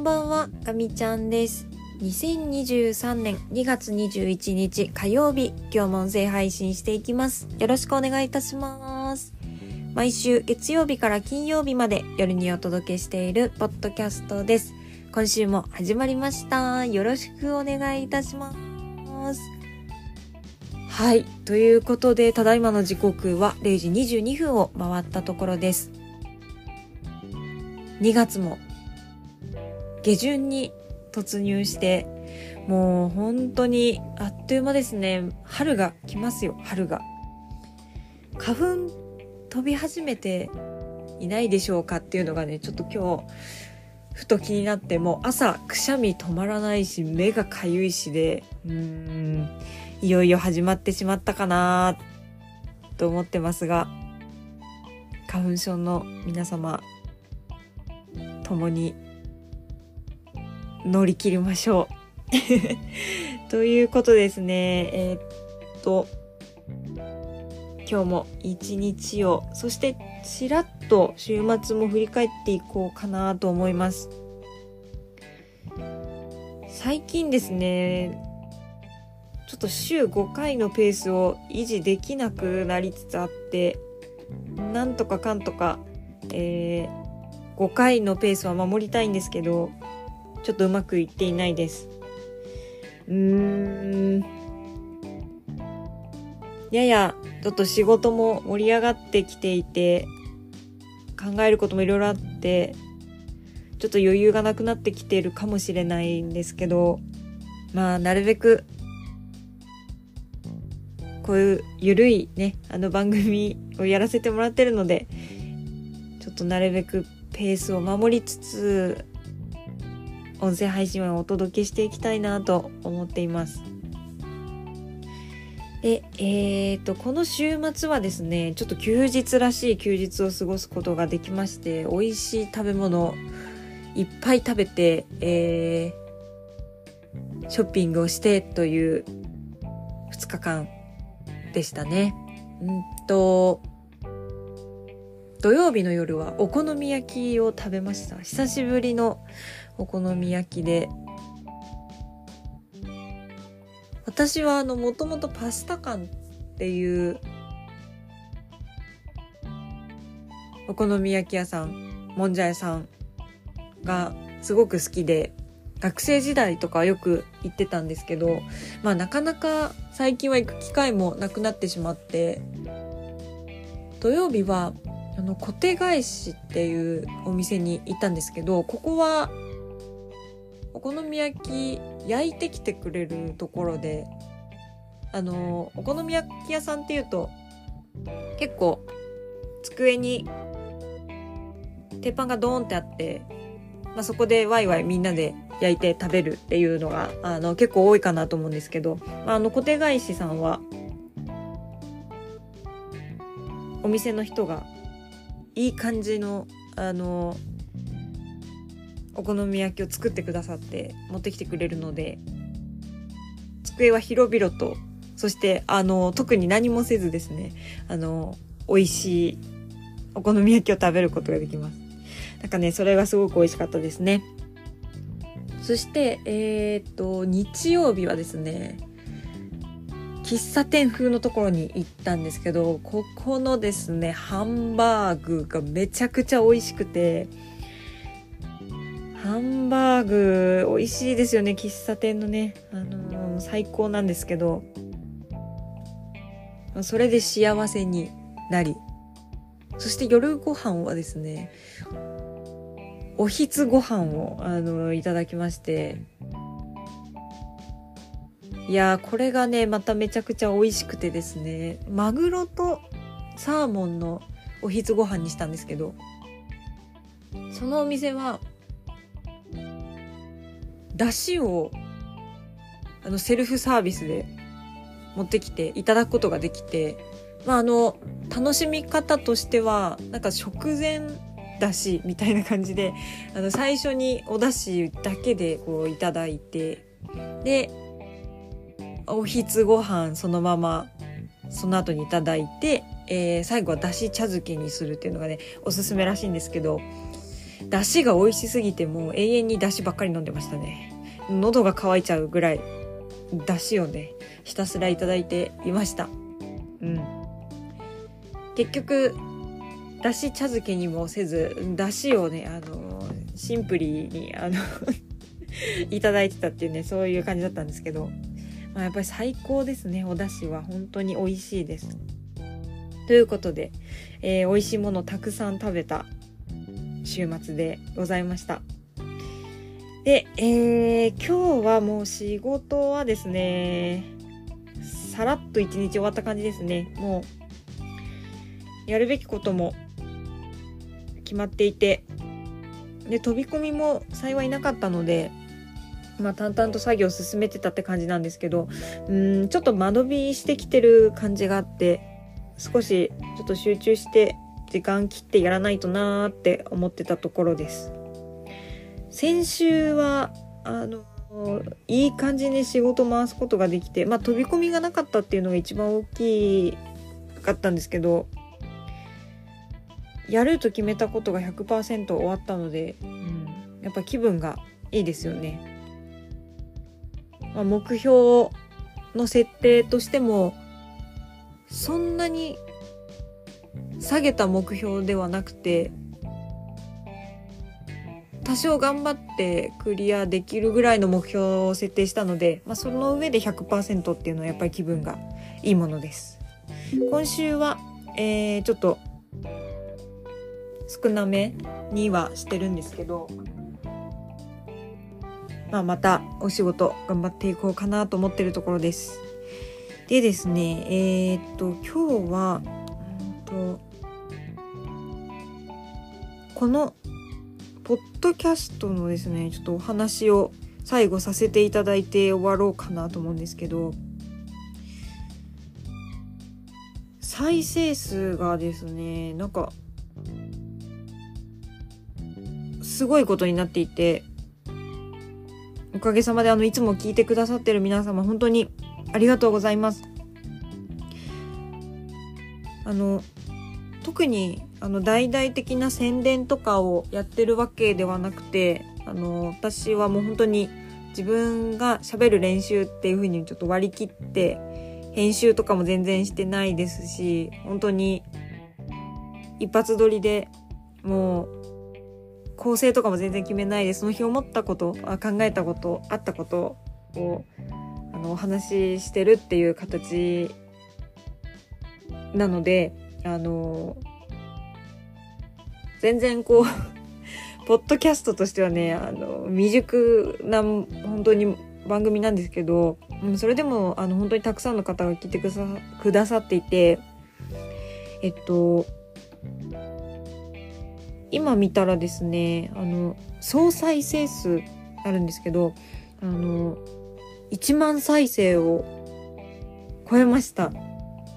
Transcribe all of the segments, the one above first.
んばんは、ガミちゃんです。2023年2月21日火曜日、今日も音声配信していきます。よろしくお願いいたします。毎週月曜日から金曜日まで夜にお届けしているポッドキャストです。今週も始まりました。よろしくお願いいたします。はい。ということで、ただいまの時刻は0時22分を回ったところです。2月も下旬に突入して、もう本当にあっという間ですね。春が来ますよ、春が。花粉飛び始めていないでしょうかっていうのがね、ちょっと今日、ふと気になって、もう朝くしゃみ止まらないし、目がかゆいしで、うーん、いよいよ始まってしまったかなと思ってますが、花粉症の皆様、共に乗り切りましょう。ということですね。えーっと、今日も一日を、そしてちらっと週末も振り返っていこうかなと思います。最近ですね、ちょっと週5回のペースを維持できなくなりつつあって、なんとかかんとか、えー、5回のペースは守りたいんですけど、ちょっとうまくいっていないです。うーん。やや、ちょっと仕事も盛り上がってきていて、考えることもいろいろあって、ちょっと余裕がなくなってきているかもしれないんですけど、まあ、なるべく、こういうゆるいね、あの番組をやらせてもらってるので、ちょっとなるべくペースを守りつつ、音声配信をお届けしていきたいなと思っています。で、えーと、この週末はですね、ちょっと休日らしい休日を過ごすことができまして、美味しい食べ物いっぱい食べて、えー、ショッピングをしてという2日間でしたね。うんと、土曜日の夜はお好み焼きを食べました。久しぶりのお好み焼きで。私はあの、もともとパスタ館っていうお好み焼き屋さん、もんじゃ屋さんがすごく好きで、学生時代とかよく行ってたんですけど、まあなかなか最近は行く機会もなくなってしまって、土曜日はあの、小手返しっていうお店に行ったんですけど、ここはお好み焼き焼いてきてくれるところで、あの、お好み焼き屋さんっていうと、結構机に鉄板がドーンってあって、まあ、そこでワイワイみんなで焼いて食べるっていうのが、あの、結構多いかなと思うんですけど、まあ、あの、小手返しさんは、お店の人が、いい感じの、あの、お好み焼きを作ってくださって、持ってきてくれるので、机は広々と、そして、あの、特に何もせずですね、あの、美味しいお好み焼きを食べることができます。なんかね、それがすごく美味しかったですね。そして、えーっと、日曜日はですね、喫茶店風のところに行ったんですけど、ここのですね、ハンバーグがめちゃくちゃ美味しくて、ハンバーグ美味しいですよね、喫茶店のね。あのー最高なんですけど、それで幸せになり、そして夜ご飯はですね、おひつご飯を、あの、いただきまして、いやー、これがね、まためちゃくちゃ美味しくてですね、マグロとサーモンのおひつご飯にしたんですけど、そのお店は、だしを、あの、セルフサービスで持ってきていただくことができて、まあ、あの、楽しみ方としては、なんか食前だしみたいな感じで、あの、最初にお出汁だけでこういただいて、で、おひつご飯そのまま、その後にいただいて、えー最後はだし茶漬けにするっていうのがね、おすすめらしいんですけど、出汁が美味しすぎてもう永遠に出汁ばっかり飲んでましたね。喉が渇いちゃうぐらい出汁をねひたすらいただいていました。うん。結局だし茶漬けにもせずだしをねあのシンプルにあの いただいてたっていうねそういう感じだったんですけど、まあ、やっぱり最高ですねお出汁は。本当に美味しいです。ということで、えー、美味しいものたくさん食べた週末でございました。で、えー、今日はもう仕事はですねさらっと一日終わった感じですね。もうやるべきことも決まっていてで飛び込みも幸いなかったのでまあ、淡々と作業を進めてたって感じなんですけどうんちょっと間延びしてきてる感じがあって少しちょっと集中して時間切ってやらないとなーって思ってたところです。先週はあのいい感じに仕事回すことができてまあ飛び込みがなかったっていうのが一番大きかったんですけどやると決めたことが100%終わったので、うん、やっぱ気分がいいですよね。まあ、目標の設定としてもそんなに下げた目標ではなくて多少頑張ってクリアできるぐらいの目標を設定したので、まあ、その上で100%っていうのはやっぱり気分がいいものです。今週は、えー、ちょっと少なめにはしてるんですけど、まあ、またお仕事頑張っていこうかなと思ってるところです。でですね、えー、っと、今日は、この、ポッドキャストのですね、ちょっとお話を最後させていただいて終わろうかなと思うんですけど、再生数がですね、なんか、すごいことになっていて、おかげさまであの、いつも聞いてくださってる皆様、本当にありがとうございます。あの、特に、あの、大々的な宣伝とかをやってるわけではなくて、あの、私はもう本当に自分が喋る練習っていう風にちょっと割り切って、編集とかも全然してないですし、本当に一発撮りでもう構成とかも全然決めないでその日思ったこと考えたことあったことをあのお話ししてるっていう形なのであの全然こう ポッドキャストとしてはねあの未熟な本当に番組なんですけど、うん、それでもあの本当にたくさんの方が聞いてくださっていてえっと今見たらですねあの総再生数あるんですけどあの1万再生を超えました。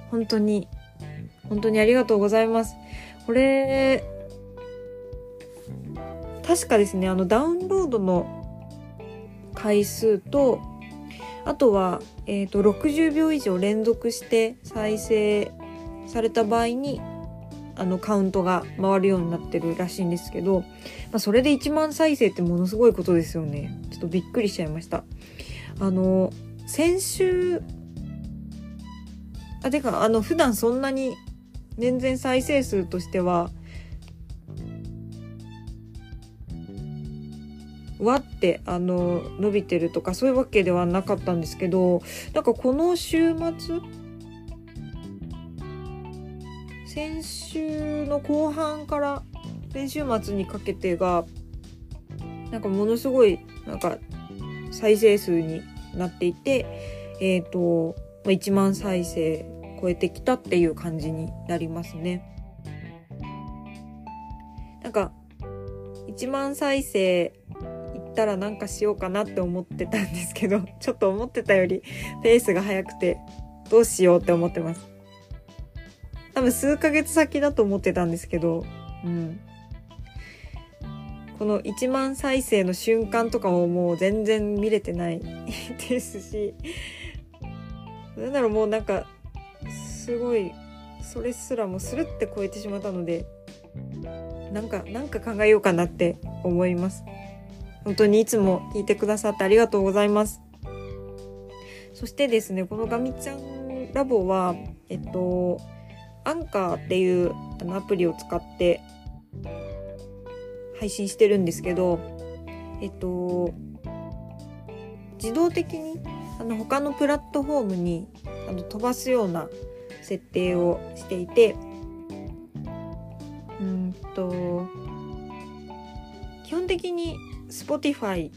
本当に本当にありがとうございます。これ確かですねあのダウンロードの回数とあとは、えーと、と60秒以上連続して再生された場合にあのカウントが回るようになってるらしいんですけど、まあ、それで1万再生ってものすごいことですよね。ちょっとびっくりしちゃいました。あの、先週、あ、てか、あの、普段そんなに全然再生数としては、わってあの伸びてるとかそういうわけではなかったんですけどなんかこの週末先週の後半から先週末にかけてがなんかものすごいなんか再生数になっていてえっ、ー、と1万再生超えてきたっていう感じになりますね。なんか1万再生ったらなんかしようかなって思ってたんですけど ちょっと思ってたよりペースが速くてどうしようって思ってます。多分数ヶ月先だと思ってたんですけど、うん。この1万再生の瞬間とかももう全然見れてない ですし、なんだろうもうなんか、すごい、それすらもスルって超えてしまったので、なんか、なんか考えようかなって思います。本当にいつも聞いてくださってありがとうございます。そしてですね、このガミちゃんラボは、えっと、アンカーっていうあのアプリを使って配信してるんですけど、えっと、自動的にあの他のプラットフォームにあの飛ばすような設定をしていてうんと基本的に Spotify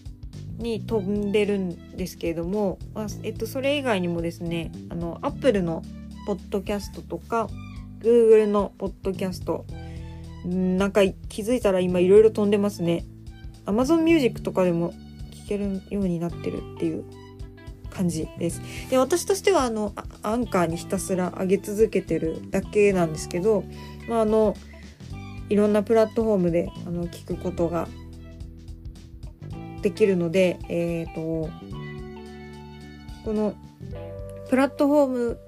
に飛んでるんですけれども、えっと、それ以外にもですねあの Apple のポッドキャストとか Google のポッドキャストなんか気づいたら今いろいろ飛んでますね Amazon Music とかでも聴けるようになってるっていう感じです。で私としてはあのアンカーにひたすら上げ続けてるだけなんですけど、まあ、あのいろんなプラットフォームであの聞くことができるので、えーと、このプラットフォーム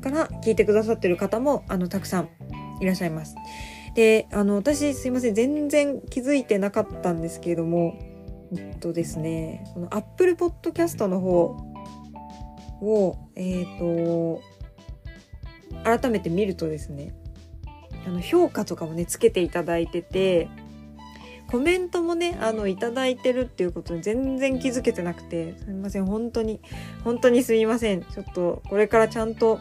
から聞いてくださってる方もあのたくさんいらっしゃいます。であの私すいません全然気づいてなかったんですけれどもえっとですね、この Apple Podcast の方を、えっ、ー、と、改めて見るとですね、あの、評価とかもね、つけていただいてて、コメントもね、あの、いただいてるっていうことに全然気づけてなくて、すみません、本当に、本当にすみません。ちょっと、これからちゃんと、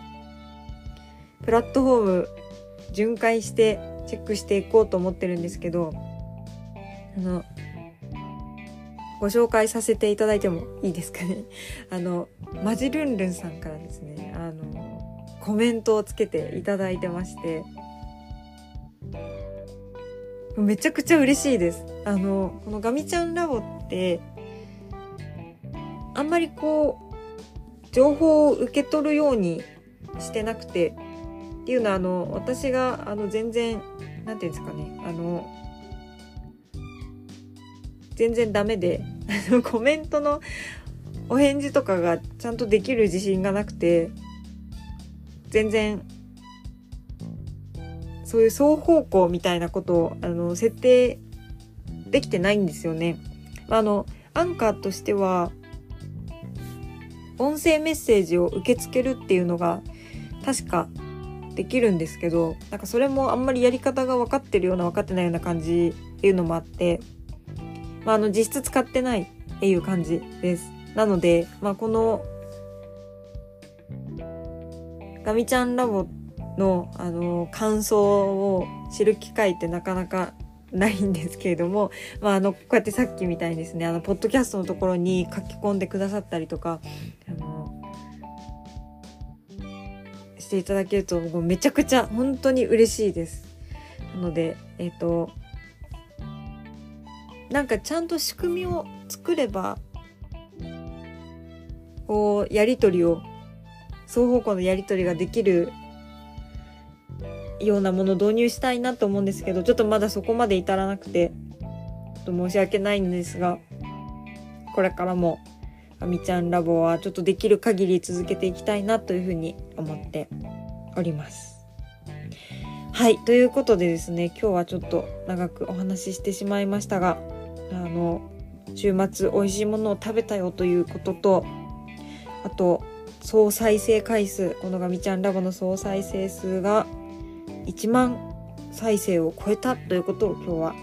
プラットフォーム、巡回して、チェックしていこうと思ってるんですけど、あの、ご紹介させていただいてもいいですかね。あの、マジルンルンさんからですね、あの、コメントをつけていただいてまして、めちゃくちゃ嬉しいです。あの、このガミちゃんラボって、あんまりこう、情報を受け取るようにしてなくて、っていうのはあの、私があの全然、なんていうんですかね、あの、全然ダメで、コメントのお返事とかがちゃんとできる自信がなくて、全然、そういう双方向みたいなことを、あの、設定できてないんですよね。あの、アンカーとしては、音声メッセージを受け付けるっていうのが、確かできるんですけど、なんかそれもあんまりやり方が分かってるような分かってないような感じっていうのもあって、まあ、あの実質使ってないっていう感じです。なので、まあ、このガミちゃんラボのあの感想を知る機会ってなかなかないんですけれども、まあ、あのこうやってさっきみたいにですねあのポッドキャストのところに書き込んでくださったりとかあのしていただけるとめちゃくちゃ本当に嬉しいです。なので、えっ、ー、となんかちゃんと仕組みを作ればこうやり取りを双方向のやり取りができるようなもの導入したいなと思うんですけどちょっとまだそこまで至らなくてちょっと申し訳ないんですがこれからもあみちゃんラボはちょっとできる限り続けていきたいなというふうに思っております。はい。ということでですね、今日はちょっと長くお話ししてしまいましたが、あの週末美味しいものを食べたよということとあと総再生回数このガミちゃんラボの総再生数が1万再生を超えたということを今日は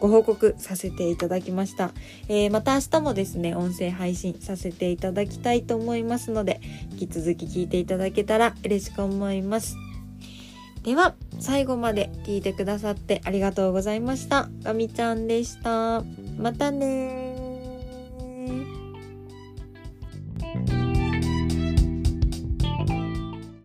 ご報告させていただきました、えー、また明日もですね音声配信させていただきたいと思いますので引き続き聞いていただけたら嬉しく思いますでは、最後まで聞いてくださってありがとうございました。ガミちゃんでした。またね